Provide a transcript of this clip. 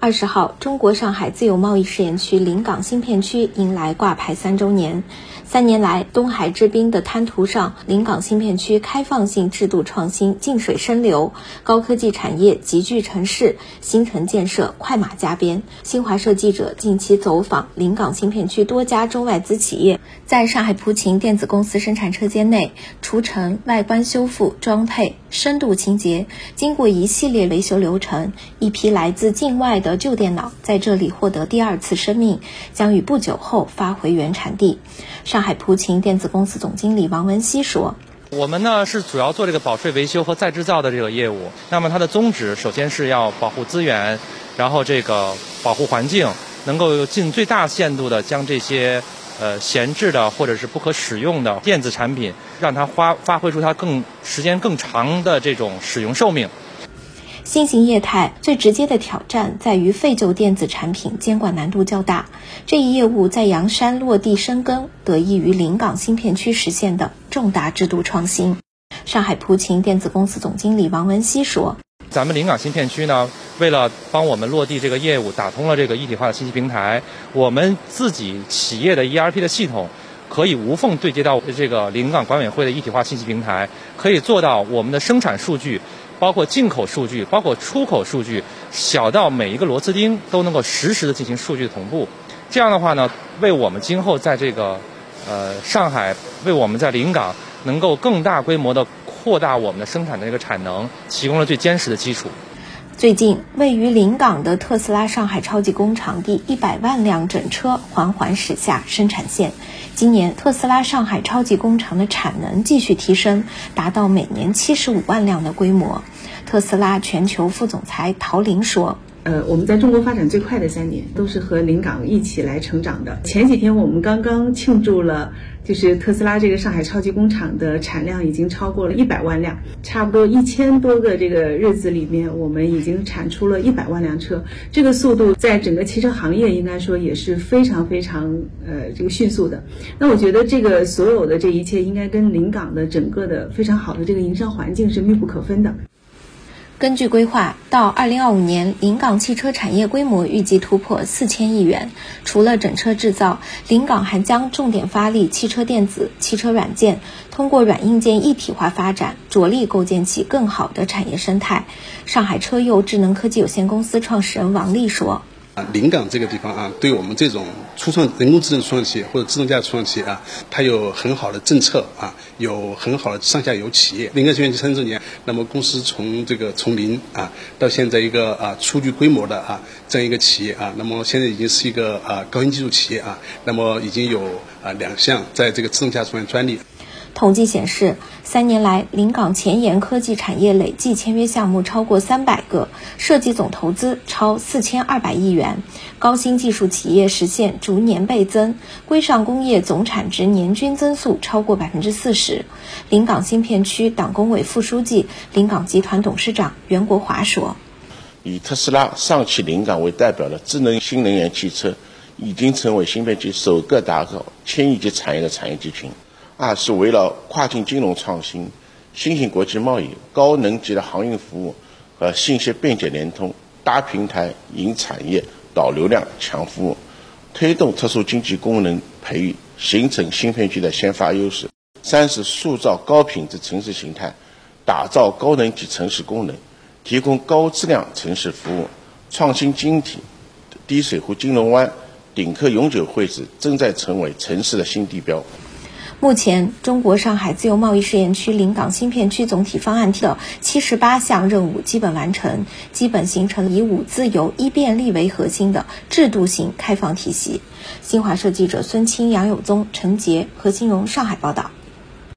二十号，中国上海自由贸易试验区临港新片区迎来挂牌三周年。三年来，东海之滨的滩涂上，临港新片区开放性制度创新静水深流，高科技产业集聚城市，新城建设快马加鞭。新华社记者近期走访临港新片区多家中外资企业，在上海普勤电子公司生产车间内，除尘、外观修复、装配、深度清洁，经过一系列维修流程，一批来自境外的旧电脑在这里获得第二次生命，将于不久后发回原产地。上。海普勤电子公司总经理王文熙说：“我们呢是主要做这个保税维修和再制造的这个业务。那么它的宗旨首先是要保护资源，然后这个保护环境，能够尽最大限度的将这些呃闲置的或者是不可使用的电子产品，让它发发挥出它更时间更长的这种使用寿命。”新型业态最直接的挑战在于废旧电子产品监管难度较大，这一业务在阳山落地生根，得益于临港新片区实现的重大制度创新。上海普勤电子公司总经理王文熙说：“咱们临港新片区呢，为了帮我们落地这个业务，打通了这个一体化的信息平台，我们自己企业的 ERP 的系统可以无缝对接到这个临港管委会的一体化信息平台，可以做到我们的生产数据。”包括进口数据，包括出口数据，小到每一个螺丝钉都能够实时的进行数据同步。这样的话呢，为我们今后在这个呃上海，为我们在临港能够更大规模的扩大我们的生产的这个产能，提供了最坚实的基础。最近，位于临港的特斯拉上海超级工厂第一百万辆整车缓缓驶下生产线。今年，特斯拉上海超级工厂的产能继续提升，达到每年七十五万辆的规模。特斯拉全球副总裁陶林说。呃，我们在中国发展最快的三年，都是和临港一起来成长的。前几天我们刚刚庆祝了，就是特斯拉这个上海超级工厂的产量已经超过了一百万辆，差不多一千多个这个日子里面，我们已经产出了一百万辆车。这个速度在整个汽车行业应该说也是非常非常呃这个迅速的。那我觉得这个所有的这一切应该跟临港的整个的非常好的这个营商环境是密不可分的。根据规划，到二零二五年，临港汽车产业规模预计突破四千亿元。除了整车制造，临港还将重点发力汽车电子、汽车软件，通过软硬件一体化发展，着力构建起更好的产业生态。上海车佑智能科技有限公司创始人王丽说。临港这个地方啊，对我们这种初创人工智能初创企业或者自动驾驶初创企业啊，它有很好的政策啊，有很好的上下游企业。临港新片区三十年，那么公司从这个从零啊，到现在一个啊初具规模的啊这样一个企业啊，那么现在已经是一个啊高新技术企业啊，那么已经有啊两项在这个自动驾驶方面专利。统计显示，三年来，临港前沿科技产业累计签约项目超过三百个，涉及总投资超四千二百亿元，高新技术企业实现逐年倍增，规上工业总产值年均增速超过百分之四十。临港新片区党工委副书记、临港集团董事长袁国华说：“以特斯拉上汽临港为代表的智能新能源汽车，已经成为新片区首个打造千亿级产业的产业集群。”二是围绕跨境金融创新、新型国际贸易、高能级的航运服务和信息便捷联通，搭平台、引产业、导流量、强服务，推动特殊经济功能培育，形成新片区的先发优势。三是塑造高品质城市形态，打造高能级城市功能，提供高质量城市服务。创新晶体、低水湖金融湾、顶客永久会址正在成为城市的新地标。目前，中国上海自由贸易试验区临港新片区总体方案的七十八项任务基本完成，基本形成以五自由一便利为核心的制度型开放体系。新华社记者孙清、杨友宗、陈杰、何金荣上海报道。